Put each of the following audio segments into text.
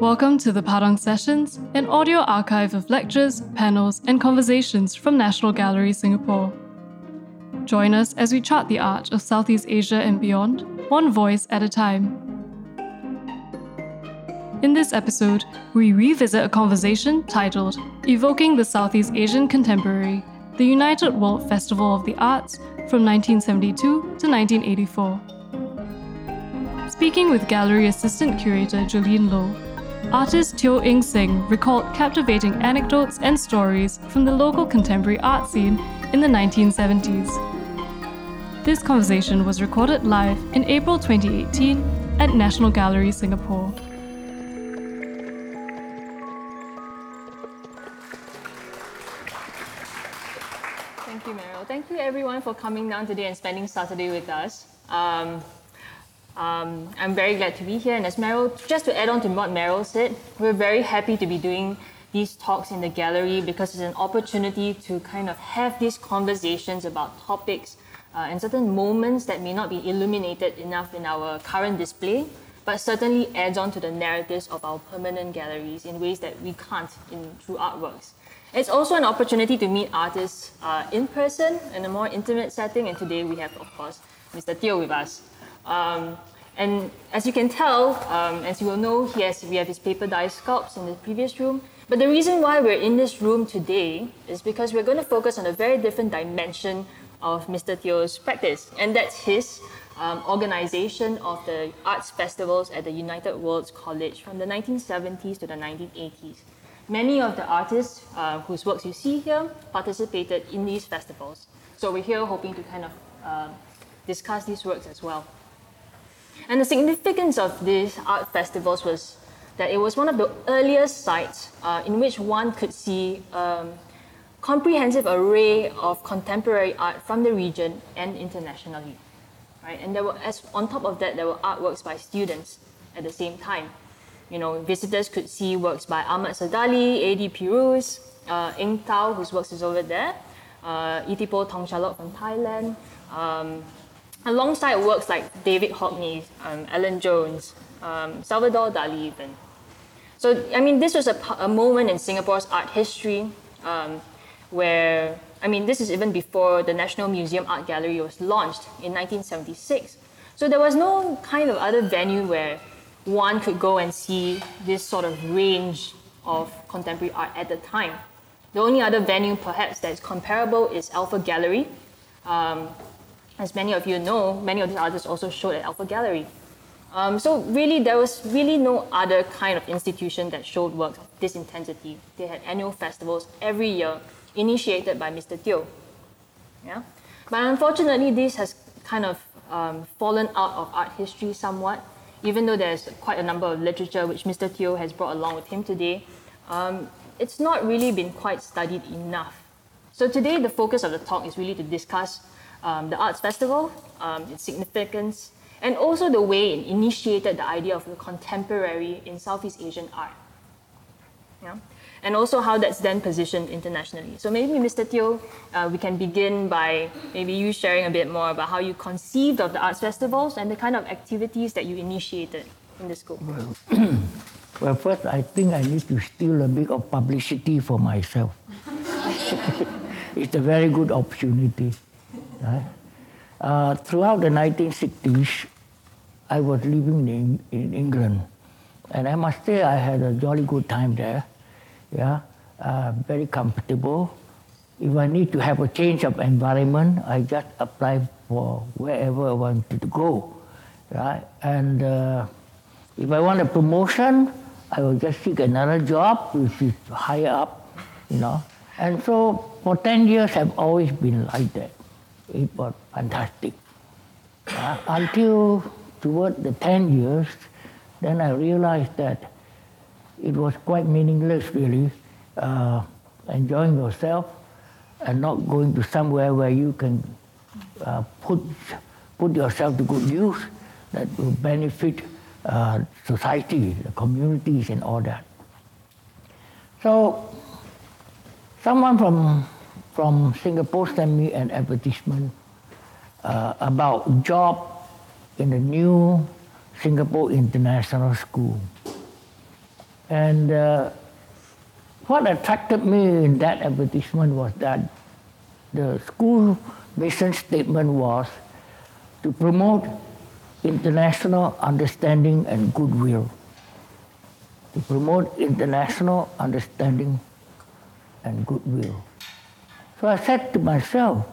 Welcome to the Padang Sessions, an audio archive of lectures, panels, and conversations from National Gallery Singapore. Join us as we chart the art of Southeast Asia and beyond, one voice at a time. In this episode, we revisit a conversation titled Evoking the Southeast Asian Contemporary, the United World Festival of the Arts from 1972 to 1984. Speaking with gallery assistant curator Joleen Loh, artist Teo Eng Seng recalled captivating anecdotes and stories from the local contemporary art scene in the 1970s. This conversation was recorded live in April 2018 at National Gallery Singapore. Thank you, Meryl. Thank you, everyone, for coming down today and spending Saturday with us. Um, um, I'm very glad to be here. And as Meryl, just to add on to what Meryl said, we're very happy to be doing these talks in the gallery because it's an opportunity to kind of have these conversations about topics uh, and certain moments that may not be illuminated enough in our current display, but certainly adds on to the narratives of our permanent galleries in ways that we can't in through artworks. It's also an opportunity to meet artists uh, in person in a more intimate setting, and today we have, of course, Mr. Teo with us. Um, and as you can tell, um, as you will know, he has, we have his paper dye sculpts in the previous room. But the reason why we're in this room today is because we're going to focus on a very different dimension of Mr. Teo's practice, and that's his um, organization of the arts festivals at the United Worlds College from the 1970s to the 1980s. Many of the artists uh, whose works you see here participated in these festivals. So we're here hoping to kind of uh, discuss these works as well. And the significance of these art festivals was that it was one of the earliest sites uh, in which one could see um, comprehensive array of contemporary art from the region and internationally. Right? And there were, as on top of that, there were artworks by students at the same time. You know, visitors could see works by Ahmad Sadali, A.D. Pirous, uh, Tao, whose works is over there, uh, Ithipol Thangchalok from Thailand, um, alongside works like David Hockney, um, Alan Jones, um, Salvador Dali even. So, I mean, this was a, a moment in Singapore's art history um, where, I mean, this is even before the National Museum Art Gallery was launched in 1976. So there was no kind of other venue where one could go and see this sort of range of contemporary art at the time. The only other venue perhaps that's comparable is Alpha Gallery. Um, as many of you know, many of these artists also showed at Alpha Gallery. Um, so really, there was really no other kind of institution that showed works of this intensity. They had annual festivals every year, initiated by Mr. Teo. Yeah? But unfortunately, this has kind of um, fallen out of art history somewhat even though there's quite a number of literature which Mr. Teo has brought along with him today, um, it's not really been quite studied enough. So today, the focus of the talk is really to discuss um, the Arts Festival, um, its significance, and also the way it initiated the idea of the contemporary in Southeast Asian art. Yeah? and also how that's then positioned internationally. So maybe, Mr. Teo, uh, we can begin by maybe you sharing a bit more about how you conceived of the arts festivals and the kind of activities that you initiated in the school. Well, well first, I think I need to steal a bit of publicity for myself. it's a very good opportunity. Uh, throughout the 1960s, I was living in, in England. And I must say, I had a jolly good time there yeah, uh, very comfortable. If I need to have a change of environment, I just apply for wherever I wanted to go, right? And uh, if I want a promotion, I will just seek another job which is higher up, you know. And so for 10 years, I've always been like that. It was fantastic. Uh, until toward the 10 years, then I realized that it was quite meaningless, really, uh, enjoying yourself and not going to somewhere where you can uh, put, put yourself to good use that will benefit uh, society, the communities, and all that. So, someone from, from Singapore sent me an advertisement uh, about job in the new Singapore International School. And uh, what attracted me in that advertisement was that the school mission statement was to promote international understanding and goodwill. To promote international understanding and goodwill. So I said to myself,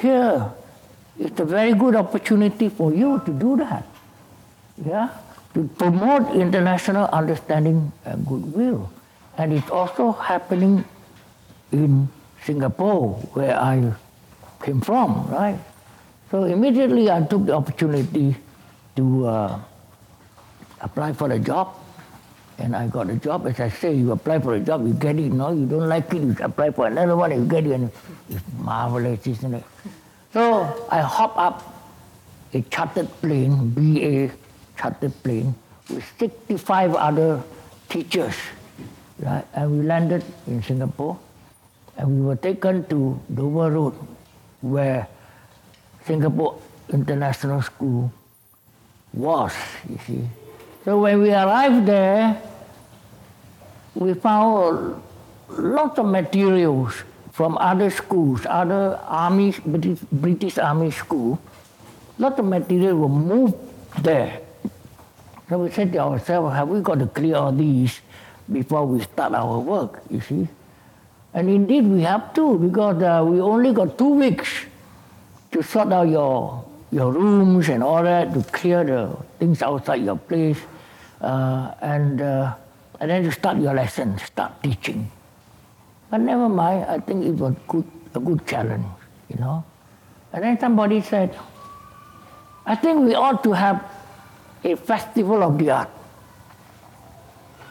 here is a very good opportunity for you to do that. Yeah? To promote international understanding and goodwill. And it's also happening in Singapore, where I came from, right? So immediately I took the opportunity to uh, apply for a job. And I got a job. As I say, you apply for a job, you get it. No, you don't like it, you apply for another one, you get it. And it's marvelous, isn't it? So I hop up a chartered plane, BA chartered plane, with 65 other teachers. Right? And we landed in Singapore. And we were taken to Dover Road, where Singapore International School was, you see. So when we arrived there, we found lots of materials from other schools, other army, British, British Army school. Lots of material were moved there. So we said to ourselves, have we got to clear all these before we start our work, you see? And indeed we have to, because uh, we only got two weeks to sort out your, your rooms and all that, to clear the things outside your place, uh, and, uh, and then you start your lesson, start teaching. But never mind, I think it was good, a good challenge, you know. And then somebody said, I think we ought to have a festival of the art.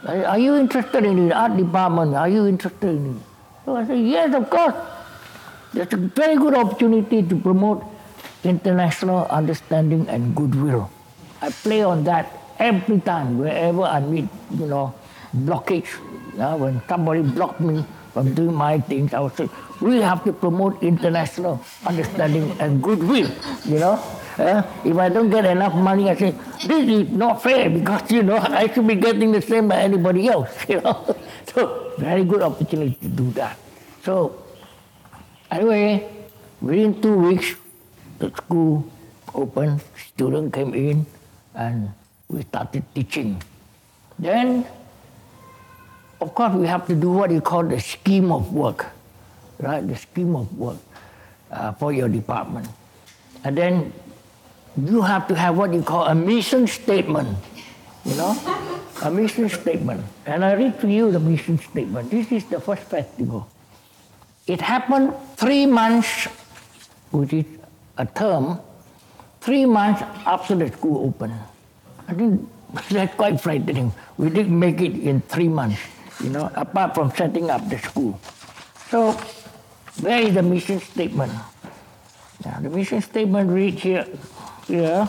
Are you interested in the art department? Are you interested in it? So I said, yes, of course. That's a very good opportunity to promote international understanding and goodwill. I play on that every time, wherever I meet, you know, blockage. Uh, when somebody blocked me from doing my things, I would say, we have to promote international understanding and goodwill, you know. Uh, if I don't get enough money, I say, this is not fair because, you know, I should be getting the same as anybody else, you know. So, very good opportunity to do that. So, anyway, within two weeks, the school opened, students came in, and we started teaching. Then, of course, we have to do what you call the scheme of work, right? The scheme of work uh, for your department. And then you have to have what you call a mission statement, you know, a mission statement. And I read to you the mission statement. This is the first festival. It happened three months, which is a term, three months after the school opened. I think that's quite frightening. We didn't make it in three months, you know, apart from setting up the school. So, where is the mission statement? Now, the mission statement reads here here,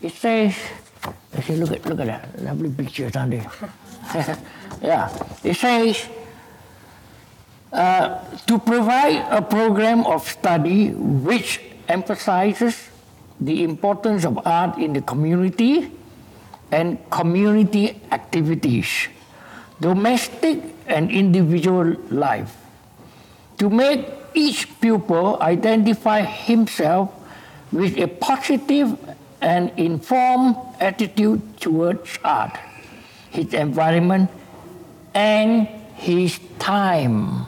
it says, see, look at look at that lovely picture down there. yeah, it says uh, to provide a program of study which emphasizes the importance of art in the community and community activities, domestic and individual life, to make each pupil identify himself with a positive and informed attitude towards art, his environment, and his time.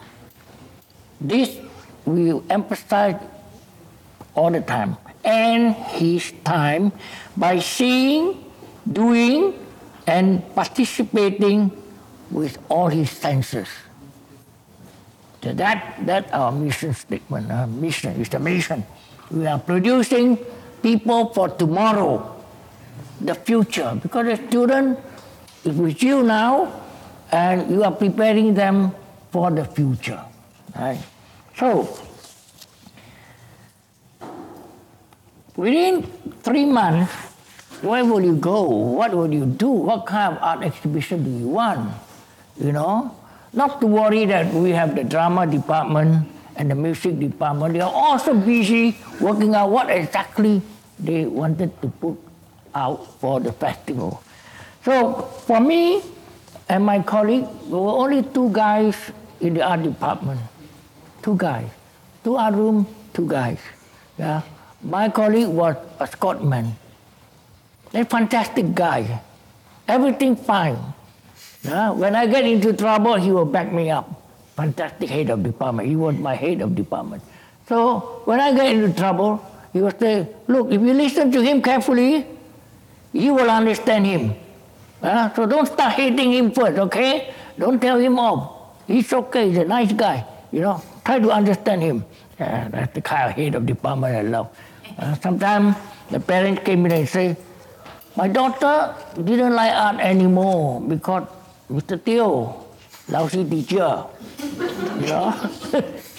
This we emphasize all the time. And his time by seeing, doing, and participating with all his senses. So that that our mission statement. Our mission is the mission. We are producing people for tomorrow, the future. Because the student is with you now, and you are preparing them for the future. Right? So, within three months, where will you go? What will you do? What kind of art exhibition do you want? You know, not to worry that we have the drama department and the music department, they are also busy working out what exactly they wanted to put out for the festival. So for me and my colleague, there were only two guys in the art department. Two guys. Two art room, two guys. Yeah. My colleague was a Scotsman. A fantastic guy. Everything fine. When I get into trouble, he will back me up. Fantastic head of department. He was my head of department. So when I get into trouble, he will say, look, if you listen to him carefully, you will understand him. So don't start hating him first, okay? Don't tell him off. He's okay, he's a nice guy. You know, try to understand him. That's the kind of head of department I love. Uh, sometimes the parents came in and say, my daughter didn't like art anymore because Mr. Teo, lousy teacher. You know?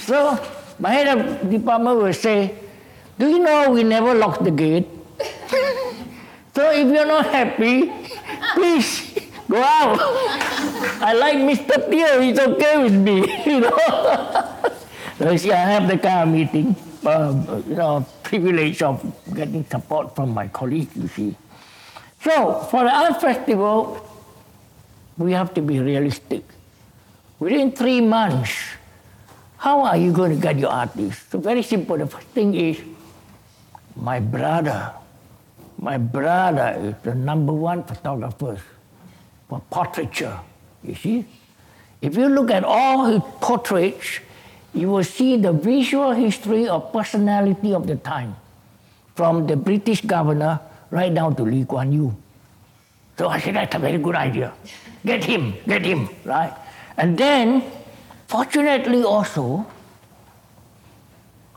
so my head of department will say, do you know we never lock the gate? so if you're not happy, please go out. I like Mr. Teo, he's okay with me, you know. so see, I have the kind of meeting, uh, you know, privilege of getting support from my colleagues, you see. So for the art festival, we have to be realistic. Within three months, how are you going to get your artists? So very simple. The first thing is my brother. My brother is the number one photographer for portraiture. You see? If you look at all his portraits, you will see the visual history of personality of the time, from the British governor right down to Lee Kuan Yew. So I said, that's a very good idea. Get him, get him, right? And then, fortunately also,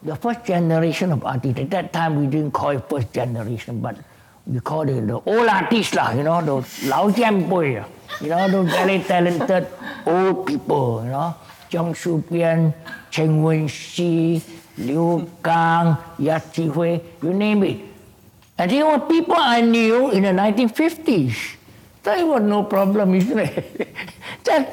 the first generation of artists, at that time we didn't call it first generation, but we called it the old artists, lah, you know, those Lao Jianpui, you know, those very talented old people, you know, Zhang Shubian, Chen Wen Hsi, Liu Kang, Ya Hui, you name it. And they were people I knew in the 1950s. So it was no problem, isn't it? Just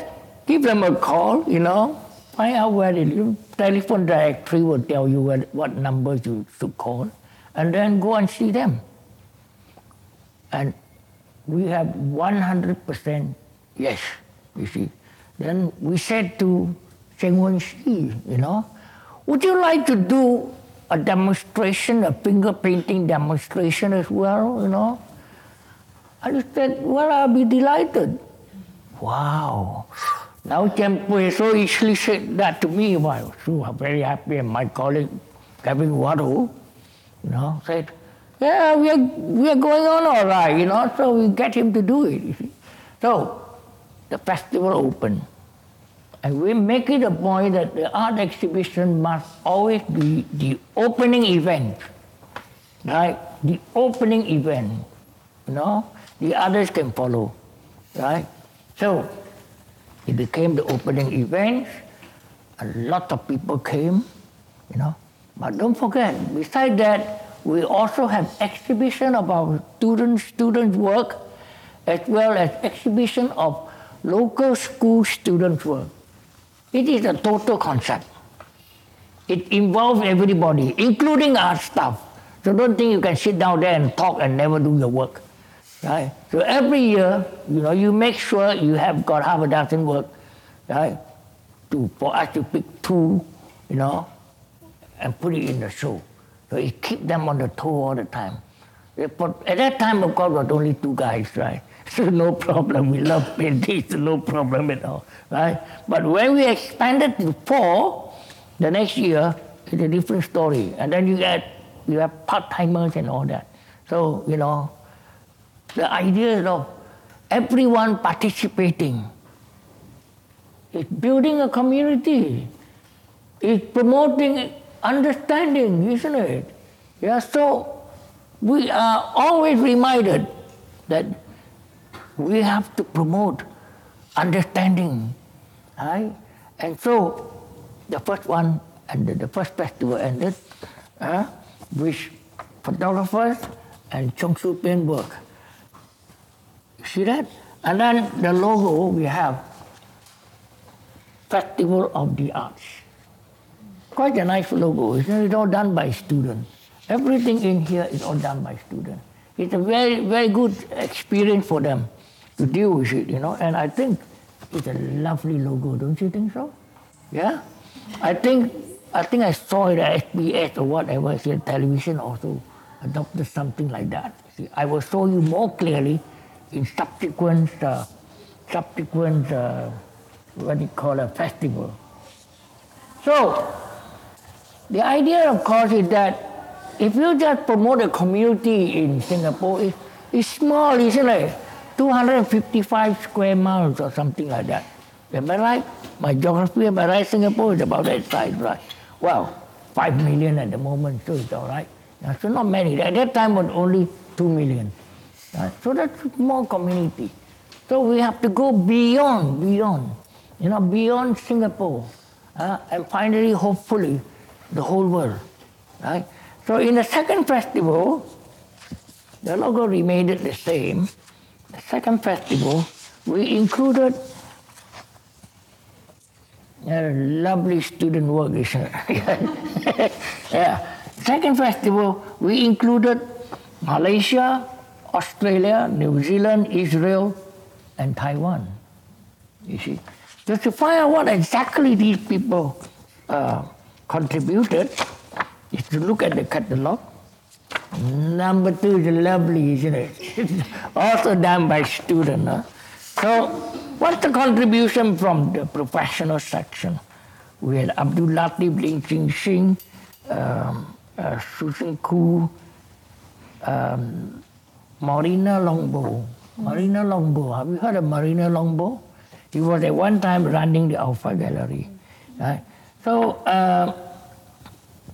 give them a call, you know, find out where they live. Telephone directory will tell you what, what numbers you should call, and then go and see them. And we have 100% yes, you see. Then we said to Chen Wen Hsi, you know, would you like to do a demonstration, a finger painting demonstration as well, you know? I said, well, I'll be delighted. Wow. Now Jianpui so easily said that to me. Well, so I'm very happy. And my colleague, Kevin Waddle, you know, said, yeah, we are, we are going on all right, you know, so we get him to do it. So the festival opened. And we make it a point that the art exhibition must always be the opening event, right? The opening event, you know? The others can follow, right? So it became the opening event. A lot of people came, you know. But don't forget, besides that, we also have exhibition of our students' students' work, as well as exhibition of local school students' work. It is a total concept. It involves everybody, including our staff. So don't think you can sit down there and talk and never do your work. Right? So every year, you know, you make sure you have got half a dozen work, right? To, for us to pick two, you know, and put it in the show. So it keep them on the toe all the time. But at that time, of course, was only two guys, right? So no problem. We love painting, no problem at all, right? But when we expanded to four, the next year, it's a different story. And then you get you have part timers and all that. So you know, the idea of everyone participating. It's building a community. It's promoting understanding, isn't it? Yeah, so we are always reminded that we have to promote understanding. Right? And so the first one and the, first festival ended uh, with photographers and Cheong Soo Pieng work. See that? And then the logo we have Festival of the Arts. Quite a nice logo. It's all done by students. Everything in here is all done by students. It's a very, very good experience for them. Deal with it, you know. And I think it's a lovely logo, don't you think so? Yeah? I think I think I saw it at SBS or whatever, in television also adopted something like that. See, I will show you more clearly in subsequent uh, subsequent uh, what do you call a festival. So the idea of course is that if you just promote a community in Singapore, it, it's small, isn't it? 255 square miles or something like that. Am I right? My geography, am I right? Singapore is about that size, right? Well, 5 million at the moment, so it's all right. So not many. At that time, was only 2 million. So that's small community. So we have to go beyond, beyond, you know, beyond Singapore. Uh, and finally, hopefully, the whole world. Right? So in the second festival, the logo remained the same. The second festival, we included a lovely student work, isn't it? yeah. Second festival, we included Malaysia, Australia, New Zealand, Israel, and Taiwan. You see, just to find out what exactly these people uh, contributed, is to look at the catalog. Number two is lovely, isn't it? also done by student. Huh? So, what's the contribution from the professional section? We had Abdul Latif Ling Ching Sing, um, uh, Susan Koo, um, Marina Longbo. Marina Longbo, have you heard of Marina Longbo? He was at one time running the Alpha Gallery. Right? So, uh,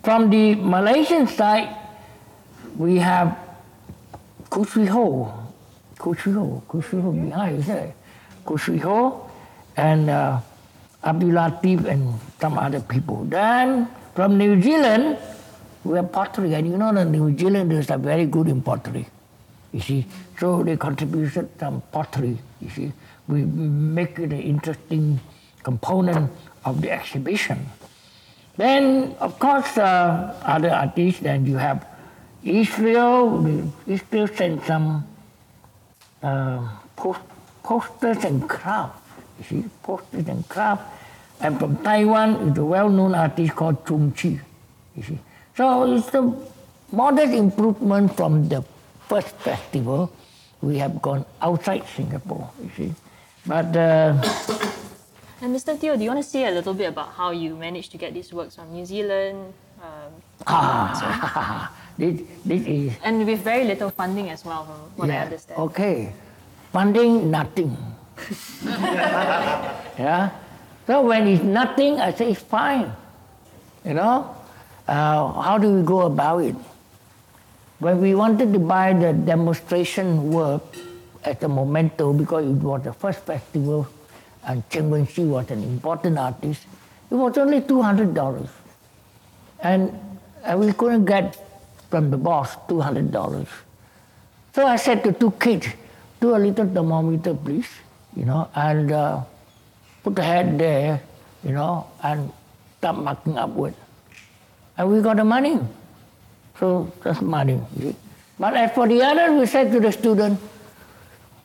from the Malaysian side, we have Khoo Sui Hoe, Kuswiho, Khoo Sui Hoe behind, isn't it? Khoo Sui Hoe and uh, Abdul Latif and some other people. Then from New Zealand, we have pottery, and you know the New Zealanders are very good in pottery. You see, so they contributed some pottery. You see, we make it an interesting component of the exhibition. Then, of course, uh, other artists. Then you have Israel. Israel sent some uh, post, posters and crafts. You see, posters and crafts. And from Taiwan is a well-known artist called Chung Chi. You see, so it's a modest improvement from the first festival. We have gone outside Singapore, you see. But uh, And Mr. Teo, do you want to say a little bit about how you managed to get these works from New Zealand? Um, ah, this, this is and with very little funding as well, from what I understand. Okay. Funding, nothing. yeah. So when it's nothing, I say it's fine. You know? Uh, how do we go about it? When we wanted to buy the demonstration work as a memento because it was the first festival and Chen Wen Hsi was an important artist, it was only $200. And, and we couldn't get from the boss $200. So I said to two kids, do a little thermometer, please, you know, and uh, put the head there, you know, and start marking upward. And we got the money. So that's money. But as for the other, we said to the student,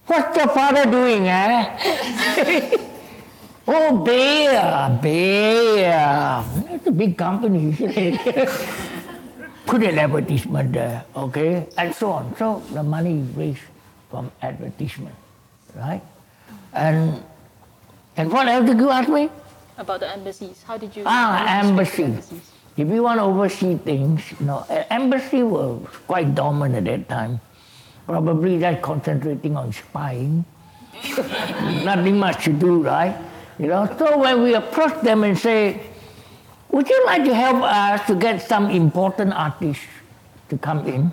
what's your father doing, eh? oh, Bayer, Bayer. It's a big company, Put an advertisement there, okay? And so on. So the money is raised from advertisement, right? And and what else did you ask me? About the embassies. How did you Ah, embassy. embassies? If you want to oversee things, you know, embassy was quite dominant at that time. Probably just concentrating on spying. Nothing much to do, right? You know, so when we approach them and say, would you like to help us to get some important artists to come in?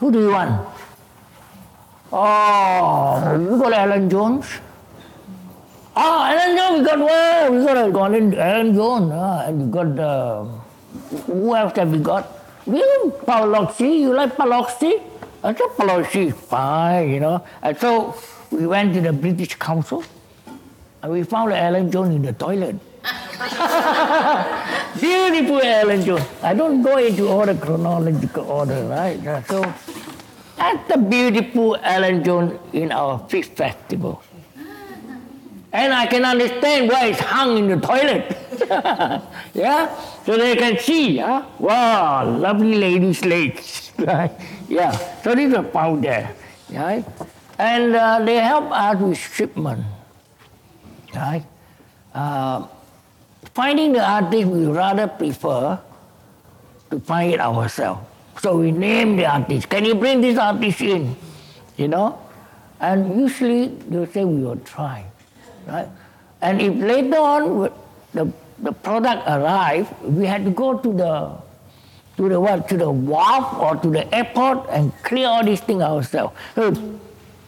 Who do you want? Oh, you got Alan Jones? Oh, Alan Jones, we got well, we got Alan, Alan Jones, uh, and we got uh, who else have we got? We got Paolozzi, you like Paolozzi? I said Paolozzi is fine, you know. And so we went to the British Council and we found Alan Jones in the toilet. Beautiful Alan Jones. I don't go into all the chronological order, right? So That's the beautiful Alan Jones in our fifth festival. And I can understand why it's hung in the toilet. yeah? So they can see, yeah? Wow, lovely ladies' legs. Right? Yeah. So these are found there. Right? And uh, they help us with shipment. Right? Uh, finding the artist, we rather prefer to find it ourselves. So we name the artist. Can you bring this artist in? You know? And usually they'll say we will try. Right? And if later on the, the product arrive, we had to go to the to the what to the wharf or to the airport and clear all these things ourselves. So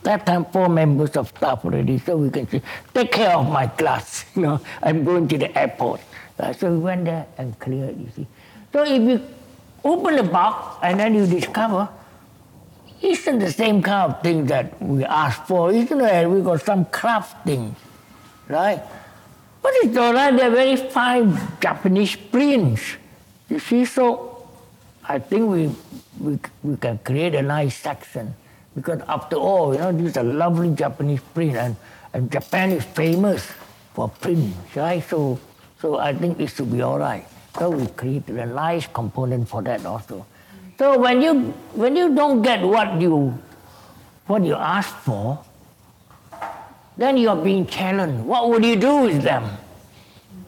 that time four members of staff already, so we can say, take care of my class. You know, I'm going to the airport. Uh, so we went there and cleared, you see. So if you open the box and then you discover isn't the same kind of thing that we asked for, isn't it? We got some craft things, right? But it's all right, they're very fine Japanese prints. You see, so I think we, we, we can create a nice section. Because after all, you know, this is a lovely Japanese print and, and Japan is famous for print, right? So, so I think it should be all right. So we created a nice component for that also. So when you when you don't get what you what you ask for, then you're being challenged. What would you do with them?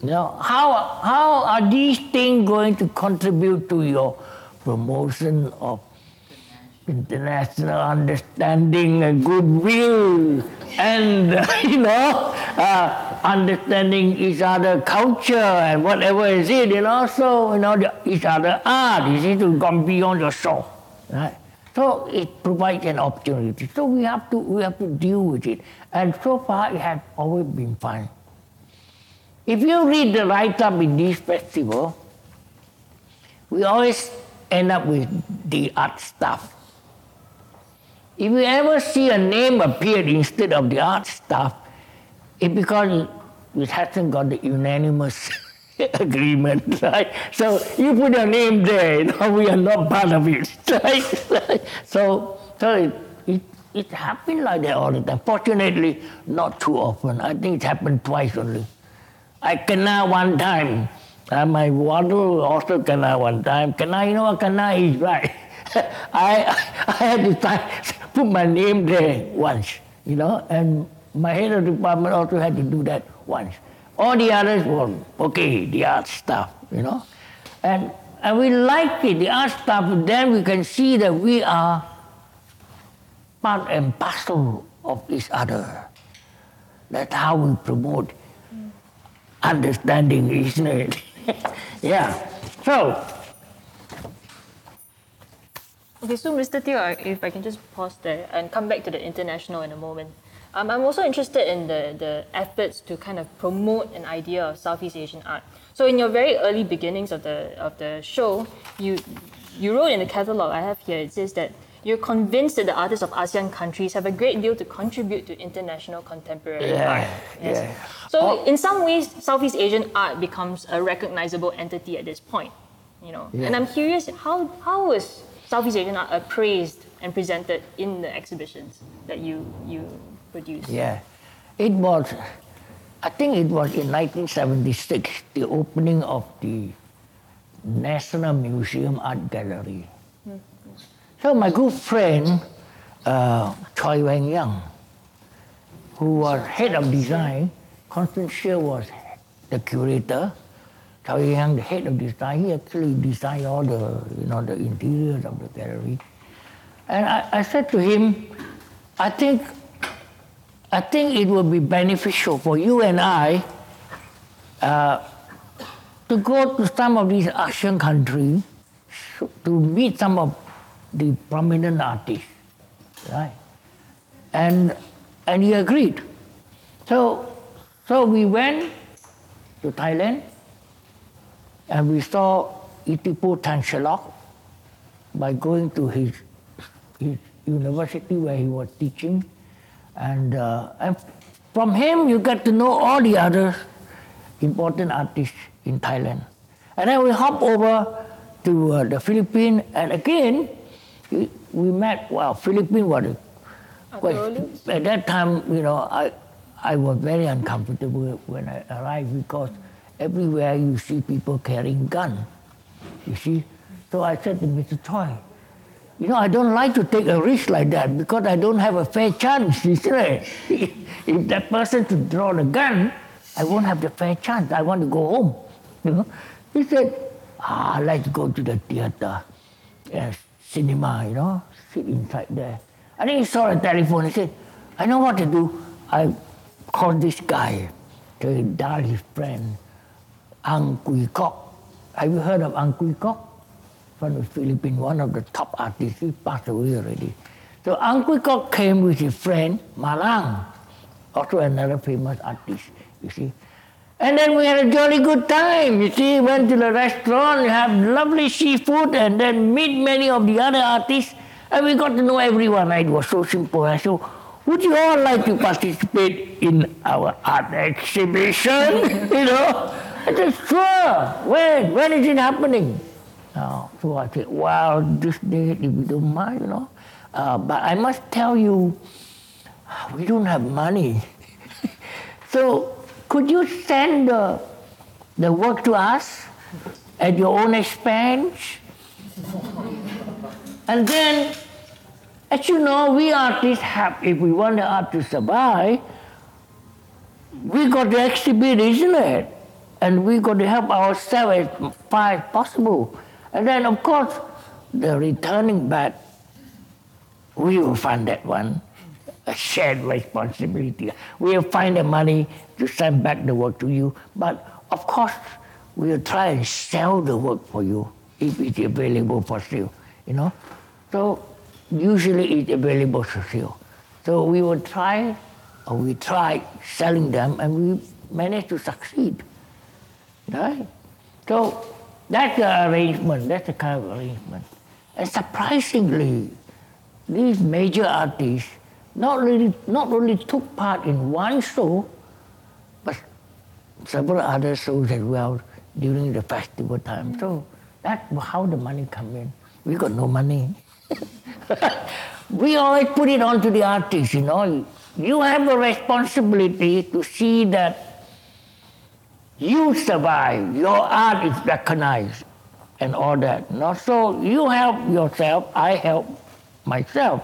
You know, how how are these things going to contribute to your promotion of international understanding and goodwill and you know uh, understanding each other culture and whatever is it you know so you know the, each other art you see to beyond your soul right? So it provides an opportunity. So we have to we have to deal with it. And so far it has always been fine. If you read the write-up in this festival we always end up with the art stuff if you ever see a name appear instead of the art stuff, it's because it hasn't got the unanimous agreement, right? So you put your name there, you know, we are not part of it, right? so so it, it, it happened like that all the time. Fortunately, not too often. I think it happened twice only. I kena one time. Uh, my water also kena one time. Kena, you know what is, right? I, I had to put my name there once, you know, and my head of department also had to do that once. All the others were okay, the art stuff, you know. And, and we like it, the art stuff, then we can see that we are part and parcel of each other. That's how we promote mm. understanding, isn't it? yeah. So, Okay, so Mr. Teo, if I can just pause there and come back to the international in a moment. Um, I'm also interested in the, the efforts to kind of promote an idea of Southeast Asian art. So in your very early beginnings of the of the show, you you wrote in the catalogue I have here, it says that you're convinced that the artists of ASEAN countries have a great deal to contribute to international contemporary Yeah, art. yeah. So Oh. in some ways, Southeast Asian art becomes a recognizable entity at this point. You know, and I'm curious how how was Southeast Asian art appraised and presented in the exhibitions that you you produced? Yeah, it was. I think it was in 1976, the opening of the National Museum Art Gallery. So my good friend uh, Choy Weng Yang, who was head of design, Constance Sheares was the curator. Yang, the head of design, he actually designed all the you know the interiors of the gallery. And I, I said to him, I think I think it would be beneficial for you and I uh, to go to some of these Asian countries to meet some of the prominent artists, right? And and he agreed. So so we went to Thailand and we saw Ithipol Thangchalok by going to his, his university where he was teaching. And, uh, and from him, you get to know all the other important artists in Thailand. And then we hop over to uh, the Philippines, and again, he, we met, well, Philippine was quite, at that time, you know, I, I was very uncomfortable when I arrived because everywhere you see people carrying gun, you see. So I said to Mr. Choy, you know, I don't like to take a risk like that because I don't have a fair chance, You see, if that person to draw the gun, I won't have the fair chance. I want to go home. You know? He said, ah, let's go to the theater, yes, cinema, you know, sit inside there. And then he saw the telephone. He said, I know what to do. I called this guy to dial his friend, Ang Kiukok. Have you heard of Ang Kiukok? From the Philippines, one of the top artists. He passed away already. So Ang Kiukok came with his friend, Malang, also another famous artist, you see. And then we had a jolly good time. You see, went to the restaurant, have lovely seafood, and then meet many of the other artists. And we got to know everyone. It was so simple. I said, would you all like to participate in our art exhibition? you know? I said, sure. When? When is it happening? So I said, well, this day, if you don't mind, you know. Uh, but I must tell you, we don't have money. so could you send the, the work to us at your own expense? and then, as you know, we artists have, if we want the art to survive, we got to exhibit, isn't it? And we got to help ourselves as far as possible. And then, of course, the returning back, we will fund that one a shared responsibility. We'll find the money to send back the work to you, but of course, we'll try and sell the work for you if it's available for sale, you know. So usually it's available for sale. So we will try, or we try selling them, and we manage to succeed, right? So that's the arrangement, that's the kind of arrangement. And surprisingly, these major artists not really not only took part in one show, but several other shows as well during the festival time. So that's how the money come in. We got no money. we always put it on to the artists, you know. You have a responsibility to see that you survive, your art is recognized and all that. Know? So you help yourself, I help myself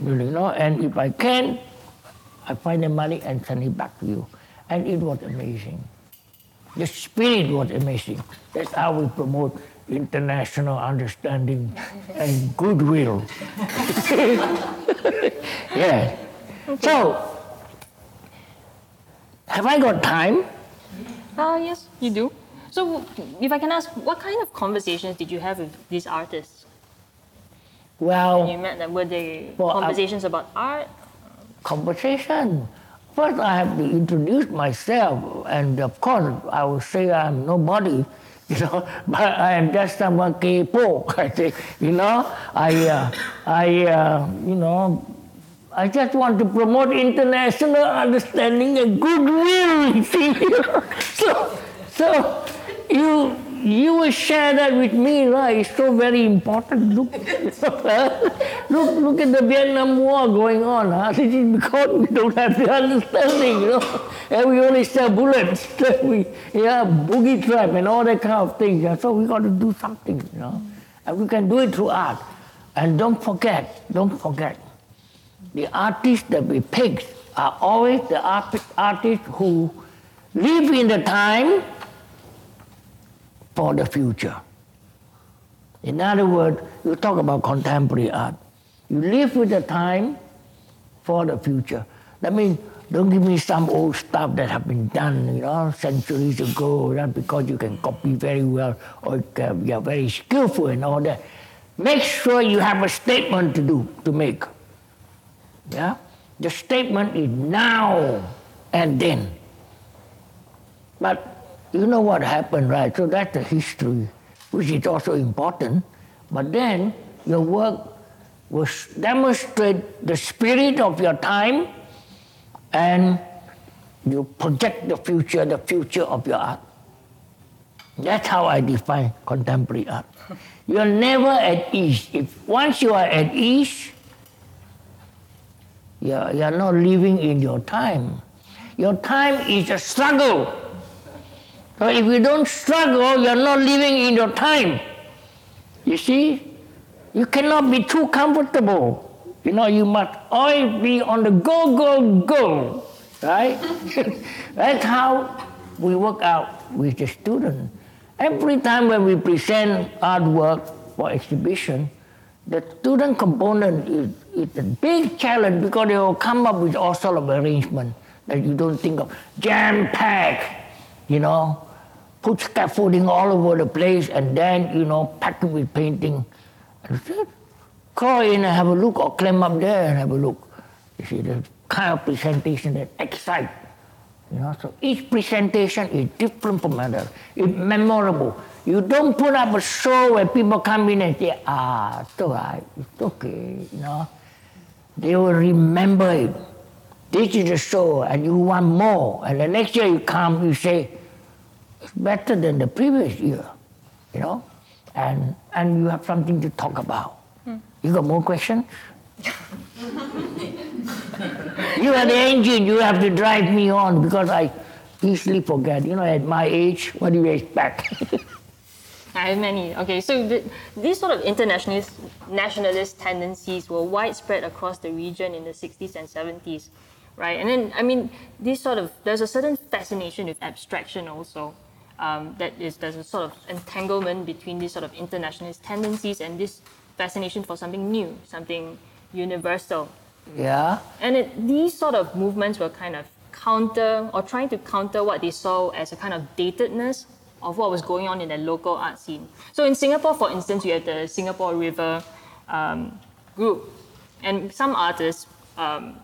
you know, and if I can, I find the money and send it back to you. And it was amazing. The spirit was amazing. That's how we promote international understanding and goodwill. yeah. So, have I got time? Uh, yes, you do. So, if I can ask, what kind of conversations did you have with these artists? Well, you met them, were they well, conversations about art? Conversation. First, I have to introduce myself, and of course, I will say I'm nobody, you know, but I am just someone kepo. I say, you know, I, uh, I, uh, you know, I just want to promote international understanding and goodwill. See, so, so you you will share that with me, right? It's so very important. Look, look, look at the Vietnam War going on. Huh? This is because we don't have the understanding, you know. And we only sell bullets. we, yeah, boogie trap and all that kind of things. Yeah? So we got to do something, you know. And we can do it through art. And don't forget, don't forget, the artists that we pick are always the artists who live in the time for the future. In other words, you talk about contemporary art. You live with the time for the future. That means don't give me some old stuff that have been done, you know, centuries ago, not because you can copy very well or you are very skillful and all that. Make sure you have a statement to do, to make. Yeah? The statement is now and then. But you know what happened, right? So that's the history, which is also important. But then your work will demonstrate the spirit of your time and you project the future, the future of your art. That's how I define contemporary art. You're never at ease. If once you are at ease, you're, you're not living in your time. Your time is a struggle. So if you don't struggle, you're not living in your time. You see? You cannot be too comfortable. You know, you must always be on the go, go, go. Right? That's how we work out with the student. Every time when we present artwork for exhibition, the student component is, is a big challenge because they will come up with all sort of arrangement that you don't think of. Jam pack, you know, put scaffolding all over the place and then, you know, pack it with painting. And crawl in and have a look or climb up there and have a look. You see, the kind of presentation that excites you know, so each presentation is different from another. It's memorable. You don't put up a show where people come in and say, ah, it's all right, it's okay, you know. They will remember it. This is a show and you want more. And the next year you come, you say, it's better than the previous year, you know. And, and you have something to talk about. Hmm. You got more questions? you are the engine, you have to drive me on because I easily forget. You know, at my age, what do you expect? I have many. Okay, so the, these sort of internationalist nationalist tendencies were widespread across the region in the 60s and 70s, right? And then, I mean, this sort of there's a certain fascination with abstraction also. Um, that is, there's a sort of entanglement between these sort of internationalist tendencies and this fascination for something new, something universal. Yeah. And it, these sort of movements were kind of counter or trying to counter what they saw as a kind of datedness of what was going on in the local art scene. So in Singapore, for instance, you had the Singapore River um, group, and some artists, um,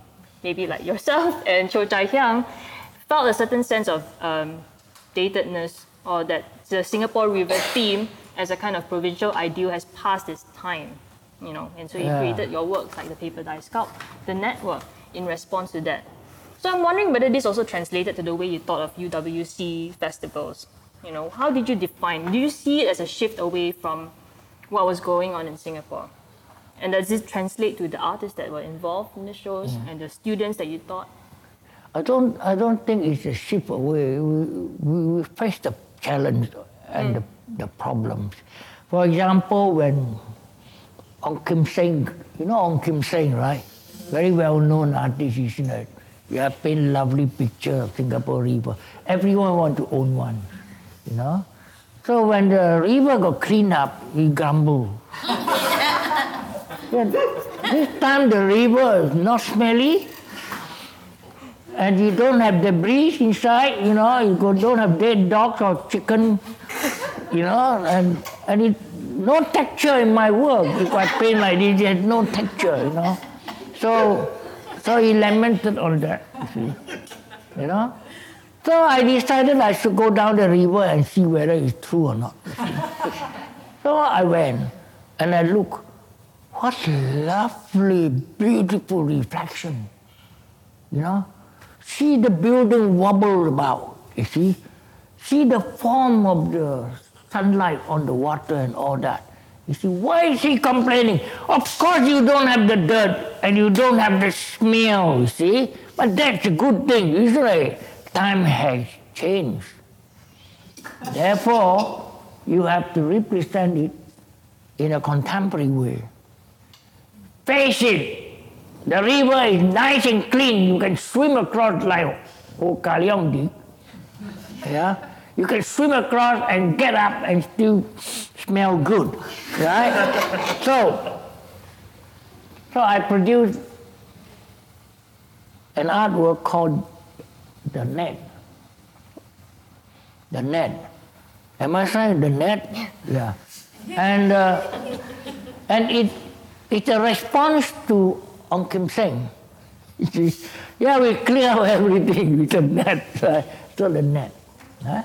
maybe like yourself and Cheo Chai Hiang, felt a certain sense of um, datedness or that the Singapore River theme as a kind of provincial ideal has passed its time you know, and so you yeah. created your works like the paper dye sculpt, the network in response to that. So I'm wondering whether this also translated to the way you thought of UWC festivals. You know, how did you define? Do you see it as a shift away from what was going on in Singapore? And does this translate to the artists that were involved in the shows mm. and the students that you taught? I don't, I don't think it's a shift away. We, we, we face the challenge and mm. the, the problems. For example, when Ong Kim Seng. You know Ong Kim Seng, right? Very well known artist, isn't it? You have paint lovely picture of Singapore River. Everyone want to own one, you know? So when the river got cleaned up, he grumbled. yeah, this time the river is not smelly, and you don't have debris inside, you know, you don't have dead dogs or chicken, you know, and, and it no texture in my work. If I paint like this, there's no texture, you know. So, so he lamented on that, you see. You know? So I decided I should go down the river and see whether it's true or not. so I went and I look, what lovely, beautiful reflection. You know? See the building wobble about, you see? See the form of the sunlight on the water and all that. You see, why is he complaining? Of course, you don't have the dirt and you don't have the smell, you see, but that's a good thing, usually. Time has changed. Therefore, you have to represent it in a contemporary way. Face it, the river is nice and clean. You can swim across like Oh Kaliong Yeah? You can swim across and get up and still smell good, right? so, so I produced an artwork called The Net. The Net. Am I saying the net? Yeah. And, uh, and it, it's a response to Ong Kim Seng. yeah, we clear everything with the net. Right? So the net. Huh?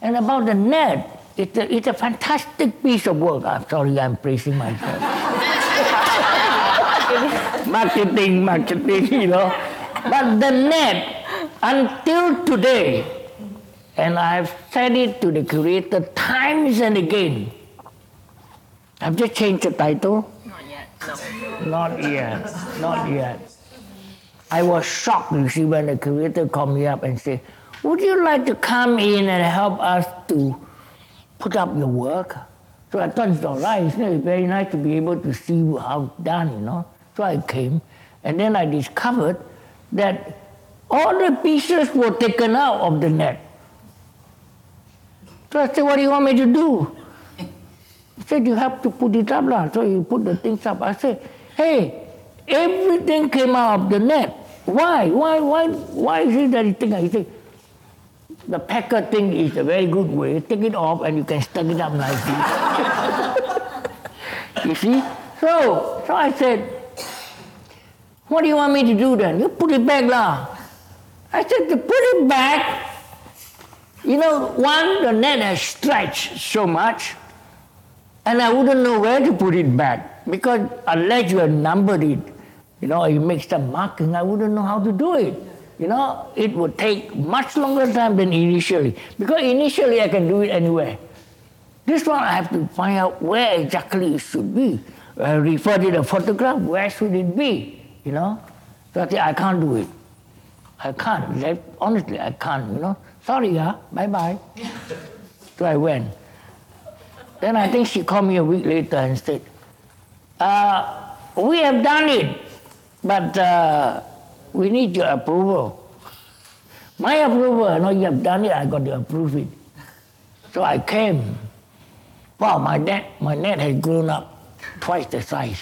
And about the net, it's a, it's a fantastic piece of work. I'm sorry, I'm praising myself. marketing, marketing, you know. But the net, until today, and I've said it to the curator times and again, I've just changed the title. Not yet. No. Not yet. Not yet. I was shocked, you see, when the curator called me up and said, Would you like to come in and help us to put up your work? So I thought it's all right. It's very nice to be able to see how it's done, you know. So I came, and then I discovered that all the pieces were taken out of the net. So I said, What do you want me to do? He said, You have to put it up. Lah. So you put the things up. I said, Hey, everything came out of the net. Why? Why? Why? Why is it that you think? He said, the packer thing is a very good way. Take it off and you can stack it up nicely. you see? So, so I said, what do you want me to do then? You put it back lah. I said, to put it back, you know, one, the net has stretched so much, and I wouldn't know where to put it back because unless you have numbered it, you know, you make some marking, I wouldn't know how to do it. You know, it would take much longer time than initially because initially I can do it anywhere. This one I have to find out where exactly it should be. I refer to the photograph, where should it be? You know, so I, I can't do it. I can't. Honestly, I can't. You know, sorry, yeah, bye bye. so I went. Then I think she called me a week later and said, uh, "We have done it, but." Uh, we need your approval. My approval, no, you have done it, I got to approve it. So I came. Wow, my net, my net has grown up twice the size.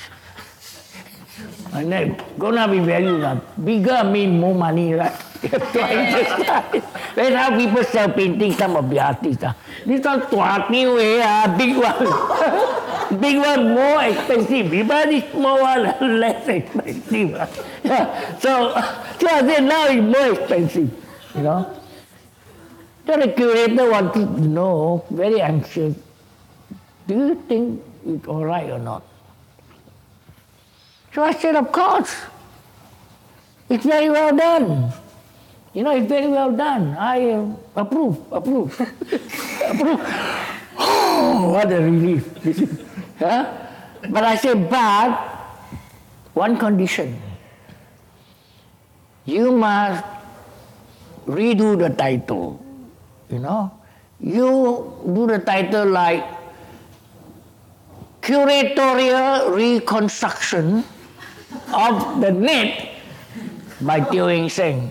Net grown up in value. Now. Bigger mean more money, right? That's how people sell painting, some of the artists. Uh. This one, 20 way, uh, big one. Big one more expensive. Everybody small one less expensive. Yeah. So, so I said now it's more expensive. You know. So the curator wanted to know, very anxious, do you think it's all right or not? I said, of course. It's very well done. You know, it's very well done. I uh, approve, approve, approve. Oh, what a relief. Huh? But I say, but one condition. You must redo the title. You know? You do the title like curatorial reconstruction of the net by Eng Seng.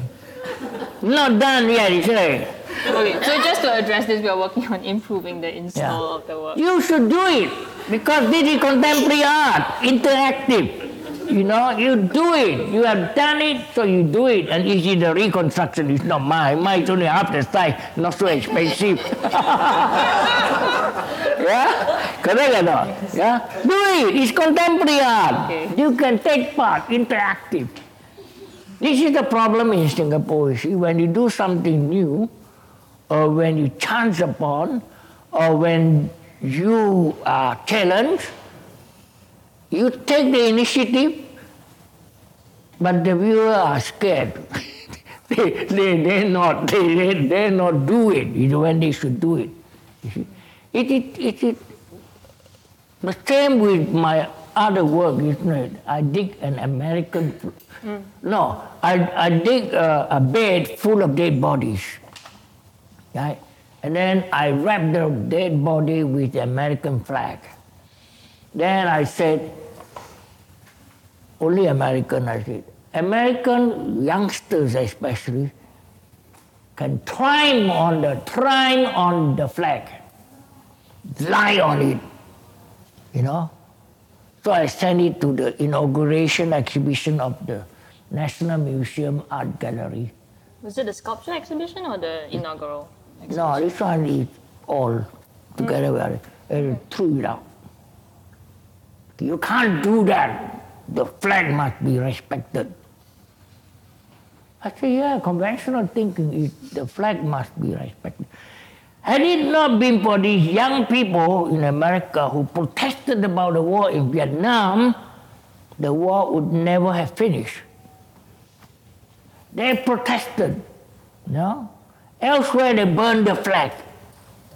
Not done yet, he said. Okay, so just to address this, we are working on improving the install yeah. of the work. You should do it because this is contemporary art, interactive. You know, you do it. You have done it, so you do it. And you see the reconstruction is not mine. Mine is only half the size, not so expensive. yeah? Correct or not? Yeah? Do it. It's contemporary art. Okay. You can take part, interactive. This is the problem in Singapore. See, when you do something new, or when you chance upon, or when you are challenged, you take the initiative, but the viewer are scared. they, they, they not, they, they, they not do it you know, when they should do it. It, it, it, it, the same with my other work, isn't it? I dig an American, mm. no, I, I dig a, a bed full of dead bodies. Right? And then I wrap the dead body with the American flag. Then I said, only American, I said. American youngsters especially can climb on the climb on the flag, lie on it, you know. So I sent it to the inauguration exhibition of the National Museum Art Gallery. Was it the sculpture exhibition or the inaugural? No, this one is all together mm. and threw it out. You can't do that. The flag must be respected. I say, yeah, conventional thinking is the flag must be respected. Had it not been for these young people in America who protested about the war in Vietnam, the war would never have finished. They protested, no? Elsewhere they burned the flag,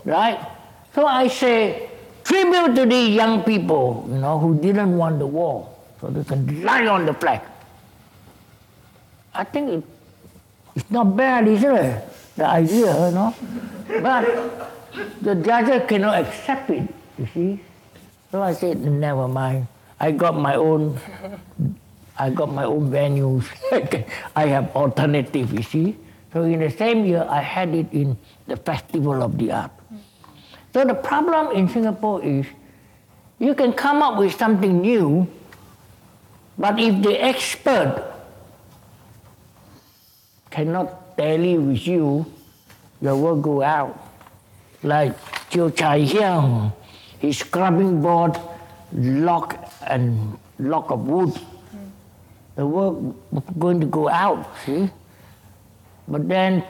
right? So I say, tribute to these young people, you know, who didn't want the war, so they can lie on the flag. I think it, it's not bad, isn't it? The idea, you know. But the judges cannot accept it, you see. So I said, never mind. I got my own I got my own venues. I have alternative, you see. So in the same year, I had it in the Festival of the Art. So the problem in Singapore is you can come up with something new, but if the expert cannot tally with you, your work go out. Like Cheo Chai Hiang, his scrubbing board, lock and lock of wood the work going to go out, see? But then,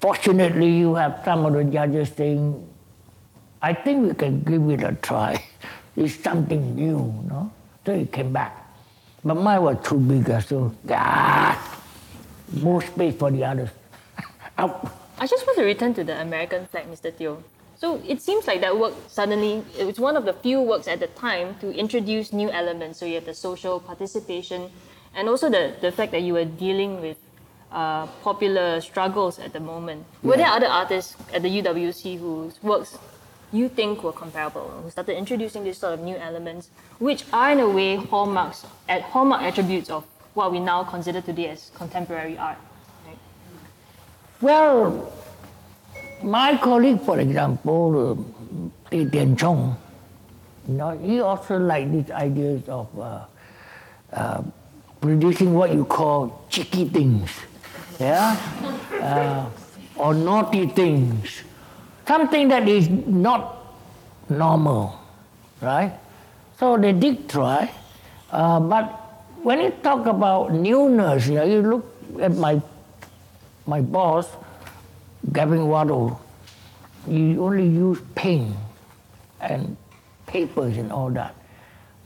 fortunately, you have some of the judges saying, I think we can give it a try. It's something new, no? So he came back. But mine was too big, so ah, more space for the others. I just want to return to the American flag, Mr. Teo. So it seems like that work suddenly, it was one of the few works at the time to introduce new elements. So you have the social participation, and also the, the fact that you were dealing with uh, popular struggles at the moment. Were there other artists at the UWC whose works you think were comparable, who started introducing these sort of new elements, which are in a way hallmarks, at hallmark attributes of what we now consider today as contemporary art? Well, my colleague, for example, uh, Tian Chong, you know, he also liked these ideas of uh, uh, producing what you call cheeky things, yeah, uh, or naughty things, something that is not normal, right? So they did try, uh, but when you talk about newness, you know, you look at my my boss, Gavin Waddle, he only used paint and papers and all that.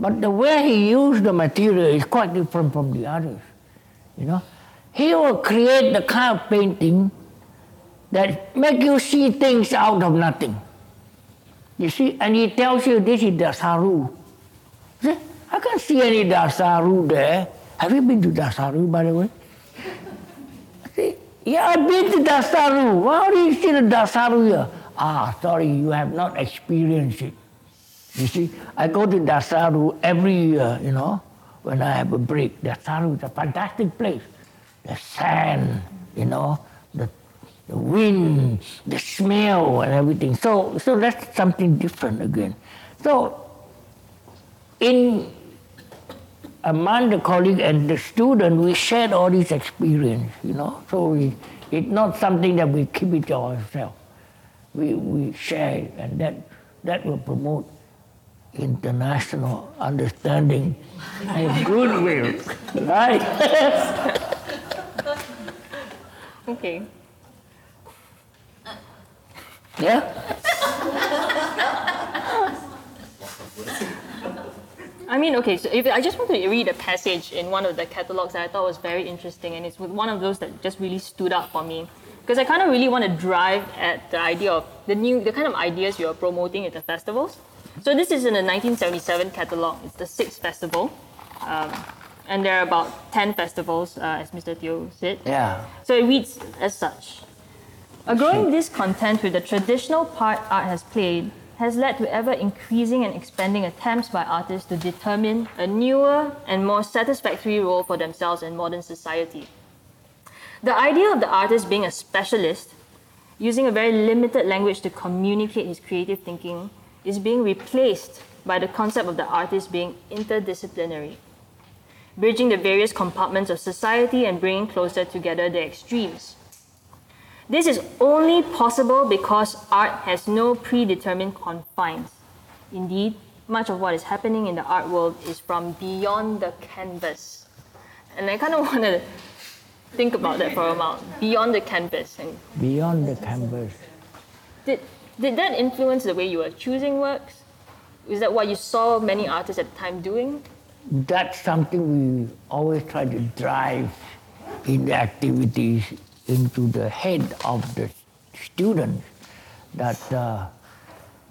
But the way he used the material is quite different from the others. You know, he will create the kind of painting that make you see things out of nothing. You see, and he tells you this is Desaru. See, I can't see any Desaru there. Have you been to Desaru, by the way? Yeah, I've been to Desaru. Why do you see the Desaru here? Ah, sorry, you have not experienced it. You see, I go to Desaru every year, you know, when I have a break. Desaru is a fantastic place. The sand, you know, the, the wind, the smell, and everything. So, so that's something different again. So, in among the colleague and the student, we shared all this experience, you know. So we, it's not something that we keep it to ourselves. We, we share it, and that, that will promote international understanding and goodwill, right? okay. Yeah? I mean, okay, so if I just want to read a passage in one of the catalogs that I thought was very interesting, and it's with one of those that just really stood out for me. Because I kind of really want to drive at the idea of the new, the kind of ideas you're promoting at the festivals. So this is in the 1977 catalog. It's the sixth festival. Um, and there are about 10 festivals, uh, as Mr. Teo said. Yeah. So it reads as such. A growing discontent with the traditional part art has played has led to ever increasing and expanding attempts by artists to determine a newer and more satisfactory role for themselves in modern society. The idea of the artist being a specialist, using a very limited language to communicate his creative thinking, is being replaced by the concept of the artist being interdisciplinary, bridging the various compartments of society and bringing closer together the extremes. This is only possible because art has no predetermined confines. Indeed, much of what is happening in the art world is from beyond the canvas. And I kind of want to think about that for a moment. Beyond the canvas. And beyond the canvas. Did, did that influence the way you were choosing works? Is that what you saw many artists at the time doing? That's something we always try to drive in the activities into the head of the students that uh,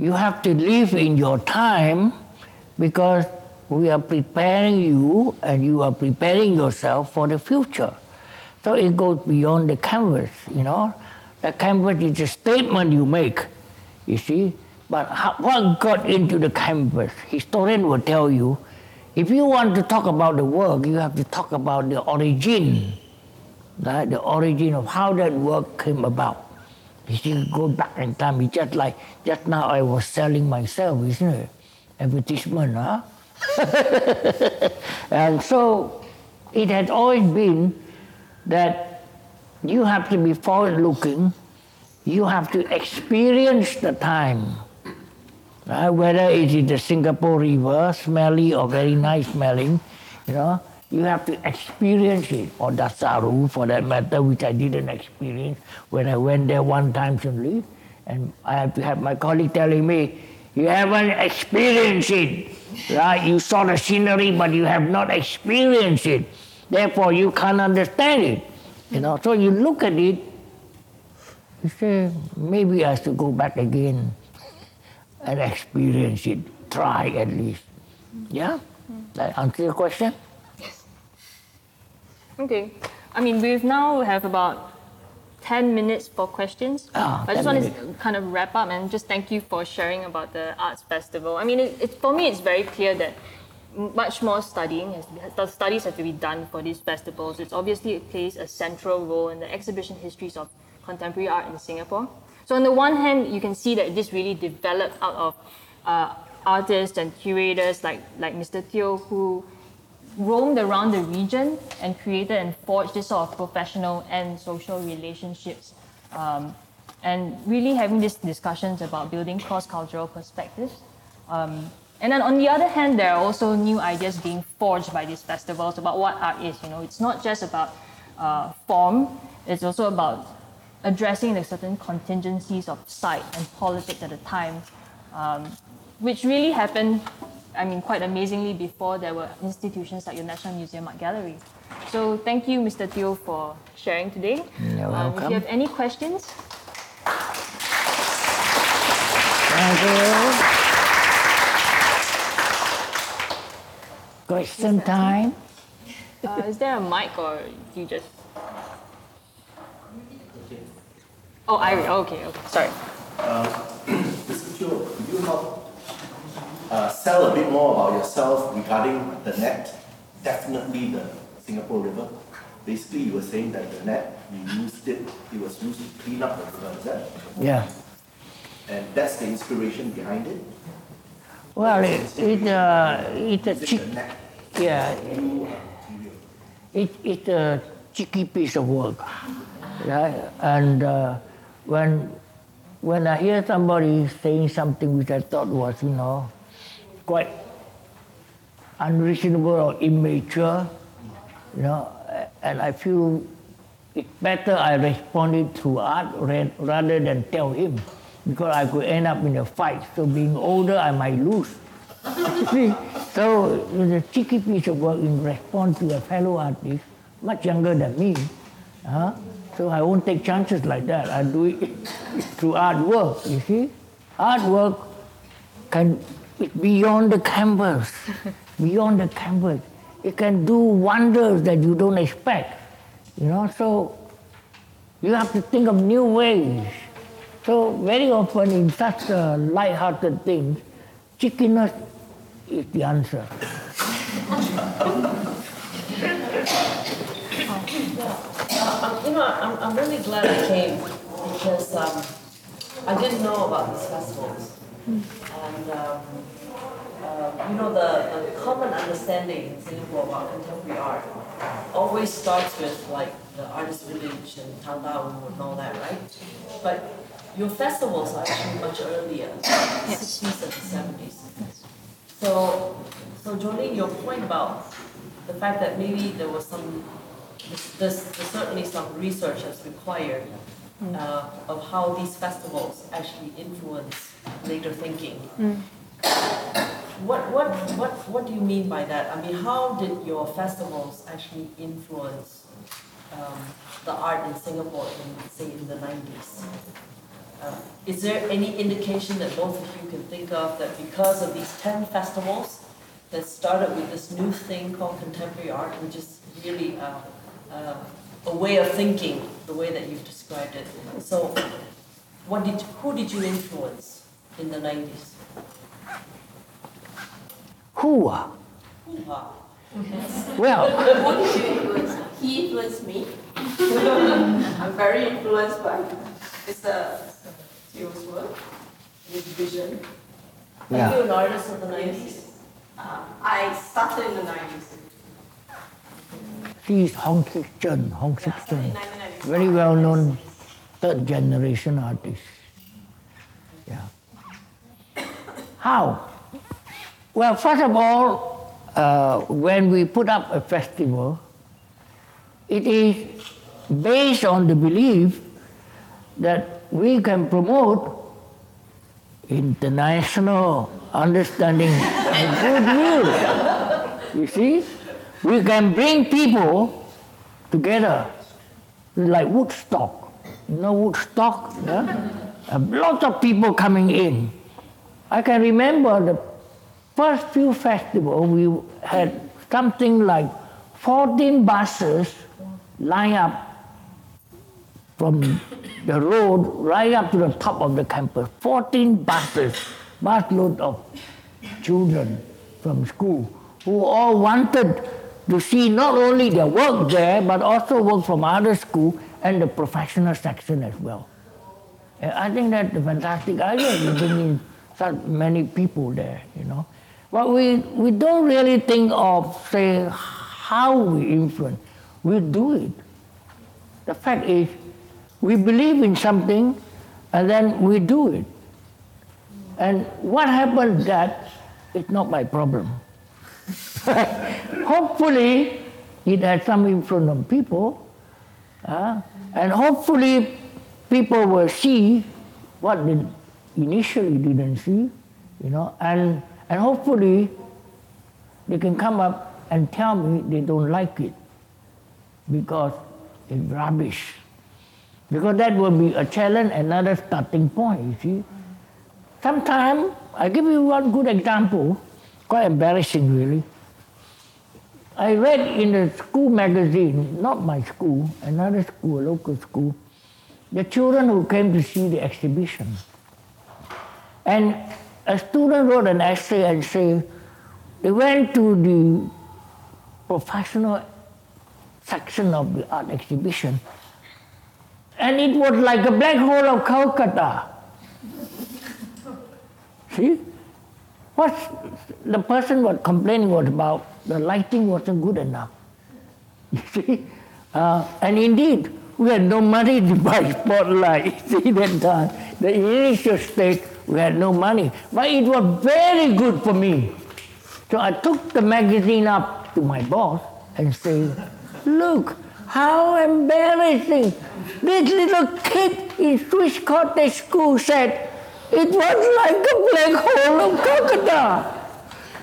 You have to live in your time because we are preparing you and you are preparing yourself for the future. So it goes beyond the canvas, you know. The canvas is a statement you make, you see. But how, what got into the canvas? Historian will tell you, if you want to talk about the work, you have to talk about the origin, the origin of how that work came about. You see, go back in time. It's just like just now I was selling myself, isn't it? Advertisement, huh? and so it has always been that you have to be forward looking, you have to experience the time. Right? Whether it is the Singapore River, smelly or very nice smelling, you know, you have to experience it, oh, or Desaru for that matter, which I didn't experience when I went there one time only. And I have to have my colleague telling me, you haven't experienced it. Right? You saw the scenery, but you have not experienced it. Therefore, you can't understand it. You know, so you look at it, you say, maybe I to go back again and experience it. Try at least. Yeah? That answer your question? Okay. I mean, we've now have about 10 minutes for questions. Ah, I just want to kind of wrap up and just thank you for sharing about the arts festival. I mean, it, it, for me, it's very clear that much more studying has the studies have to be done for these festivals. It's obviously it plays a central role in the exhibition histories of contemporary art in Singapore. So on the one hand, you can see that this really developed out of uh, artists and curators like like Mr. Teo who roamed around the region and created and forged this sort of professional and social relationships. Um, and really having these discussions about building cross-cultural perspectives. Um, and then on the other hand, there are also new ideas being forged by these festivals about what art is. You know, it's not just about uh, form; it's also about addressing the certain contingencies of site and politics at the time, um, which really happened, I mean, quite amazingly before there were institutions like your National Museum Art Gallery. So thank you, Mr. Teo, for sharing today. You're Um, if you have any questions, Thank you. Question time. uh, is there a mic or you just? Oh, I okay, okay, sorry. Mr. Teo, you help uh, sell a bit more about yourself regarding the net? Definitely the Singapore River. Basically, you were saying that the net, you used it, it was used to clean up the river, is that? Yeah. And that's the inspiration behind it? Well, it, it, uh, it's a Is it chick, the yeah, it, it's a cheeky piece of work, right? And uh, when when I hear somebody saying something which I thought was, you know, quite unreasonable or immature, you know, and I feel it's better I responded through art rather than tell him, because I could end up in a fight. So being older, I might lose. So it was a cheeky piece of work in response to a fellow artist, much younger than me. Huh? So I won't take chances like that. I do it through artwork, you see. Artwork can it's beyond the canvas, beyond the canvas. It can do wonders that you don't expect. You know, so you have to think of new ways. So very often in such uh, light-hearted things, chickiness is the answer. Um, you know, I'm, I'm really glad I came because um, I didn't know about these festivals. And, um, uh, you know, the, the common understanding in Singapore about contemporary art always starts with like the artist village and Tang Da and all that, right? But your festivals are actually much earlier, 60s and 70s. So, so Joleen, your point about the fact that maybe there was some, there's, there's certainly some research that's required uh, of how these festivals actually influence later thinking. What, what, what, what do you mean by that? I mean, how did your festivals actually influence um, the art in Singapore in, say, in the 90s? Uh, Is there any indication that both of you can think of that because of these 10 festivals that started with this new thing called contemporary art, which is really uh, uh, a way of thinking, the way that you've described it. So, what did, who did you influence in the 90s? Who are? Wow. Well, Who did you influence? He influenced me. I'm very influenced by Mr. Steele's work, his vision. Are yeah. you an artist of the 90s? Uh, I started in the 90s. She's Hong Sek Chern. Hong Sik Yeah, I started in Chun. Very well known third generation artist. Yeah. How? Well, first of all, uh, when we put up a festival, it is based on the belief that we can promote international understanding and goodwill. You see? We can bring people together like Woodstock. You know Woodstock? Yeah? A lot of people coming in. I can remember the first few festivals, we had something like 14 buses lined up from the road right up to the top of the campus. 14 buses, busload of children from school who all wanted to see not only their work there, but also work from other school and the professional section as well. And I think that's a fantastic idea to bring in such many people there, you know. But we, we don't really think of, say, how we influence. We do it. The fact is, we believe in something and then we do it. And what happens that is not my problem. hopefully, it has some influence on people, uh, and hopefully, people will see what they initially didn't see, you know, and, and hopefully, they can come up and tell me they don't like it because it's rubbish. Because that will be a challenge, another starting point, you see. Sometimes, I give you one good example, quite embarrassing really. I read in a school magazine, not my school, another school, local school, the children who came to see the exhibition. And a student wrote an essay and said, they went to the professional section of the art exhibition, and it was like a black hole of Calcutta. See? What the person was complaining was about the lighting wasn't good enough. You see? Uh, and indeed, we had no money to buy spotlight. See that. The initial stage, we had no money. But it was very good for me. So I took the magazine up to my boss and said, look, how embarrassing. This little kid in Swiss Cottage School said, it was like a black hole of Calcutta.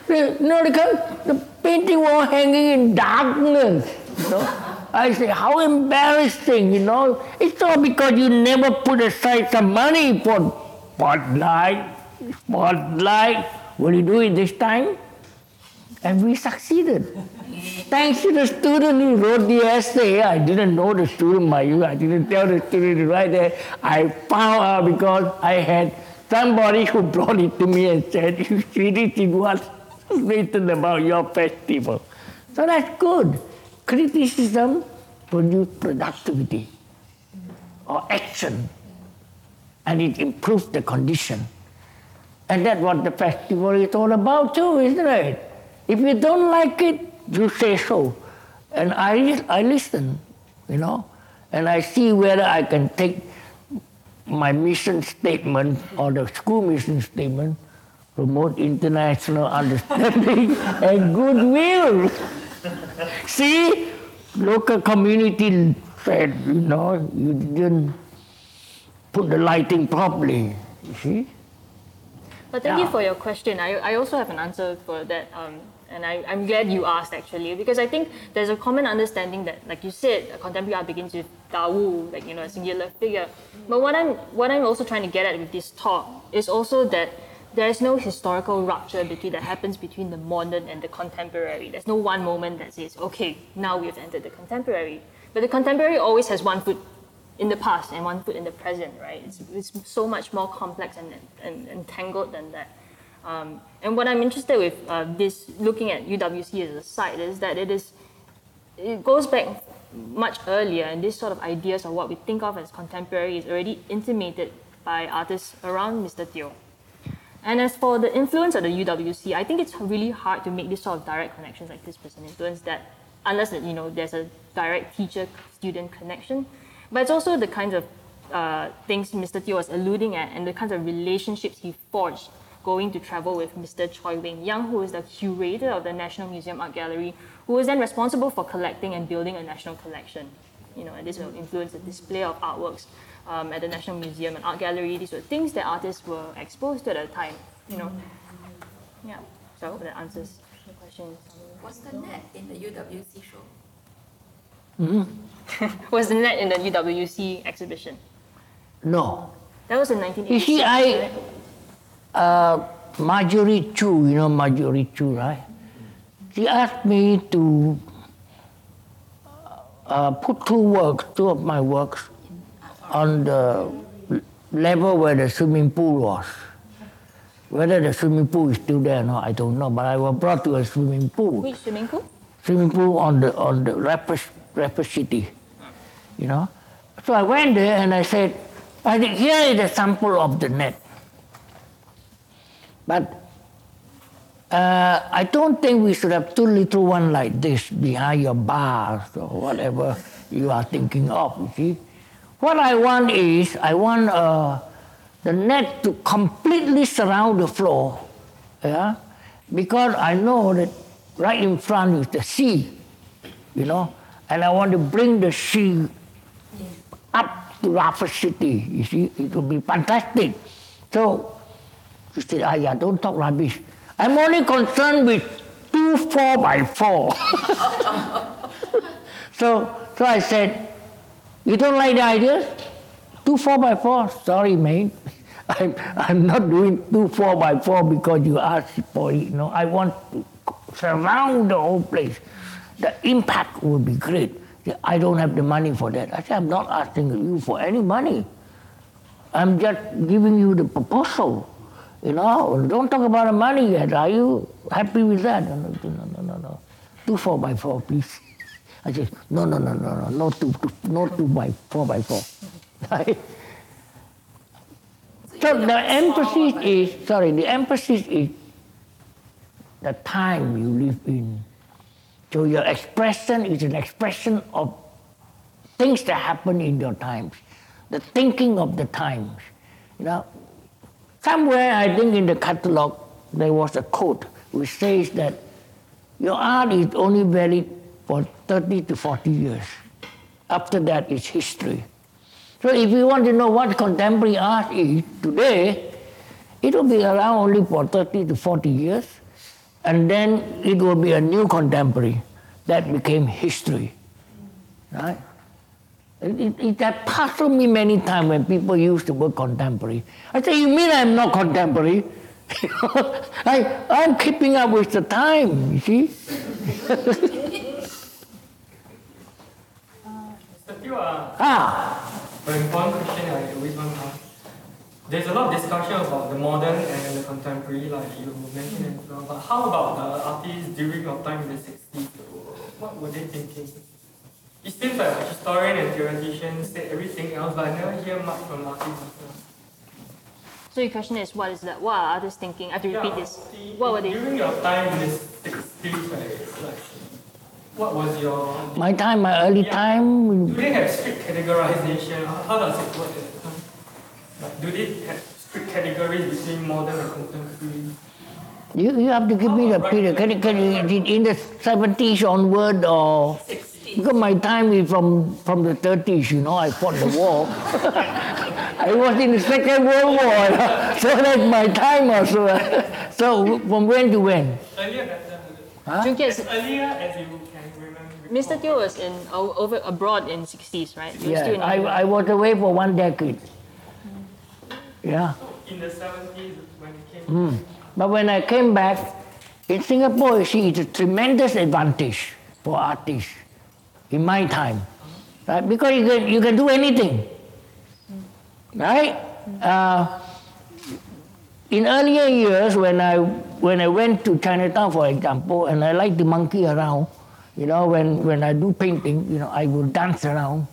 The, you know, the painting was hanging in darkness. You know? I say, how embarrassing, you know. It's all because you never put aside some money for spotlight, spotlight. Will you do it this time? And we succeeded. Thanks to the student who wrote the essay, I didn't know the student you, I didn't tell the student to write it. I found out because I had somebody who brought it to me and said, you see, this is what's written about your festival. So that's good. Criticism produces productivity or action, and it improves the condition. And that's what the festival is all about too, isn't it? If you don't like it, you say so. And I, I listen, you know, and I see whether I can take my mission statement or the school mission statement, promote international understanding and goodwill. see, local community said, you know, you didn't put the lighting properly, you see? But thank you for your question. I, I also have an answer for that. Um, And I, I'm glad you asked actually, because I think there's a common understanding that, like you said, contemporary art begins with Dawu, like you know, a singular figure. But what I'm what I'm also trying to get at with this talk is also that there is no historical rupture between that happens between the modern and the contemporary. There's no one moment that says, okay, now we've entered the contemporary. But the contemporary always has one foot in the past and one foot in the present, right? It's, it's so much more complex and, and, than that. Um, and what I'm interested with uh, this, looking at UWC as a site, is that it is, it goes back much earlier, and this sort of ideas of what we think of as contemporary is already intimated by artists around Mr. Teo. And as for the influence of the UWC, I think it's really hard to make this sort of direct connections like this person influence that, unless you know there's a direct teacher-student connection. But it's also the kinds of uh, things Mr. Teo was alluding at, and the kinds of relationships he forged going to travel with Mr. Choy Weng Yang, who is the curator of the National Museum Art Gallery, who was then responsible for collecting and building a national collection. You know, and this will influence the display of artworks um, at the National Museum and Art Gallery. These were things that artists were exposed to at the time. You know, yeah. So I hope that answers the question. What's the net in the UWC show? Was the net in the UWC exhibition? No. That was in You see, I, uh, Marjorie Chu, you know Marjorie Chu, right? She asked me to uh, put two works, two of my works, on the level where the swimming pool was. Whether the swimming pool is still there or not, I don't know. But I was brought to a swimming pool Which swimming pool? swimming pool on the on the Raffles, Raffles City, you know. So I went there and I said, I think here is a sample of the net. But uh, I don't think we should have two little one like this behind your bars or whatever you are thinking of. You see, what I want is I want uh, the net to completely surround the floor, yeah, because I know that right in front is the sea, you know, and I want to bring the sea up to Raffles City. You see, it will be fantastic. So she said, Aya, don't talk rubbish. I'm only concerned with two four by four. so, so I said, you don't like the ideas? Two four by four? Sorry, mate. I'm, I'm not doing two four by four because you asked for it. No, I want to surround the whole place. The impact will be great. I don't have the money for that. I said, I'm not asking you for any money. I'm just giving you the proposal. You know, don't talk about the money yet. Are you happy with that? No, no, no, no. Two four by four, please. I said, no, no, no, no, no, no two, two no two by four by four. So the emphasis is, sorry, the emphasis is the time you live in. So your expression is an expression of things that happen in your times, the thinking of the times. You know, somewhere I think in the catalog there was a quote which says that your art is only valid for 30 to 40 years. After that, it's history. So if you want to know what contemporary art is today, it will be around only for 30 to 40 years, and then it will be a new contemporary that became history. Right? It, it, it that puzzled me many times when people use the word contemporary. I say, you mean I'm not contemporary? I, I'm keeping up with the time, you see? Teo, uh, Ah, important question I always want to ask. There's a lot of discussion about the modern and the contemporary, like you mentioned as well. But how about the artists during your time in the 60s? What were they thinking? It seems like historian and theoretician said everything else, but I never hear much from artists. as well. So your question is, what is that? What are others thinking? I have to repeat Yeah, this. the- What were they? During your time in the 60s, right, like, what was your... my time, my early Yeah. time, Do they have strict categorization? How how does it work at that time? Like, do they have strict categories between modern and contemporary? You, you have to give me the oh, period. Can, can you, in the 70s onward or. Because my time is from, from the 30s, you know, I fought the war. I was in the Second World War, so that's my time also. so from when to when? Earlier than that. Huh? As earlier as you can remember. Mr. Teo was in over abroad in 60s, right? You Yeah, still in I, England. I was away for one decade. Yeah. In the 70s when came. Hmm. But when I came back, in Singapore, you see, it's a tremendous advantage for artists in my time. Right? Because you can, you can do anything. Right? Uh, in earlier years, when I, when I went to Chinatown, for example, and I like to monkey around, you know, when, when I do painting, you know, I will dance around,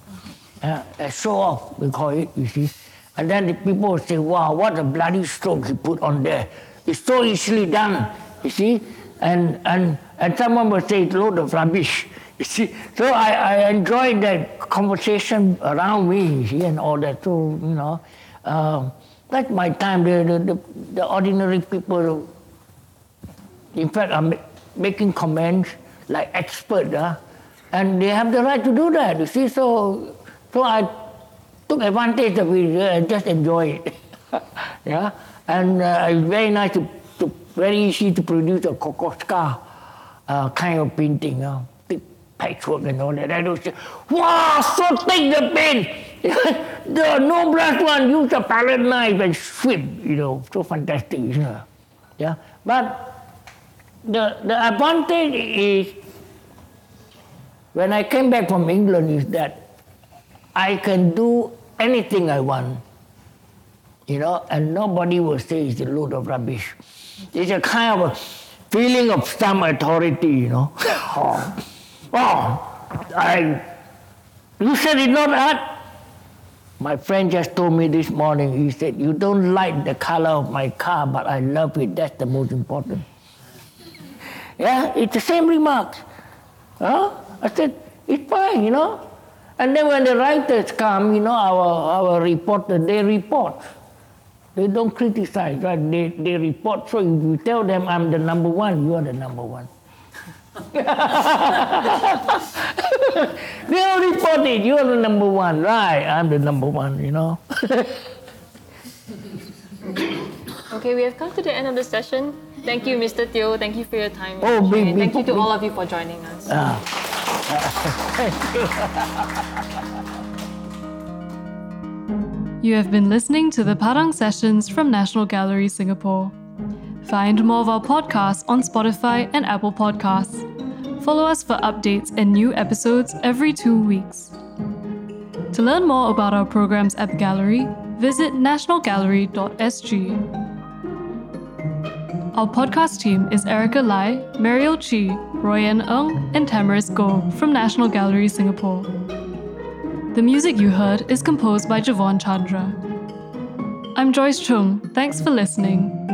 uh, show off, we call it, you see. And then the people will say, wow, what a bloody stroke he put on there. It's so easily done, you see. And, and, and someone will say, it's a load of rubbish, you see. So I, I enjoyed that conversation around me, you see, and all that. So, you know, uh, that's my time. The, the, the, the ordinary people, in fact, are ma- making comments like experts, uh, and they have the right to do that, you see. So, so I took advantage it uh, and just enjoy it. yeah, and uh, it's very nice to, to, very easy to produce a Kokoschka uh, kind of painting, uh, big patchwork and all that. I don't say, wow, so thick the paint. the no brush one, use a palette knife and sweep, you know, so fantastic, know. Yeah, but the, the advantage is when I came back from England is that I can do anything I want, you know, and nobody will say it's a load of rubbish. It's a kind of a feeling of some authority, you know. oh, oh, I, you said it's not art. My friend just told me this morning, he said, you don't like the color of my car, but I love it. That's the most important. Yeah, it's the same remarks. Huh? I said, it's fine, you know. And then when the writers come, you know, our, our reporter, they report. They don't criticize, right? They, they report. So if you tell them I'm the number one, you are the number one. they all report it, you're the number one, right? I'm the number one, you know. Okay, we have come to the end of the session. Thank you, Mr. Teo. Thank you for your time. Oh, and be- sharing. be- Thank you to be- all of you for joining us. You have been listening to the Padang Sessions from National Gallery Singapore. Find more of our podcasts on Spotify and Apple Podcasts. Follow us for updates and new episodes every two weeks. To learn more about our programs at the gallery, visit nationalgallery.sg. Our podcast team is Erica Lai, Mariel Chi, Royan Ung, and Tamaris Goh from National Gallery Singapore. The music you heard is composed by Javon Chandra. I'm Joyce Chung. Thanks for listening.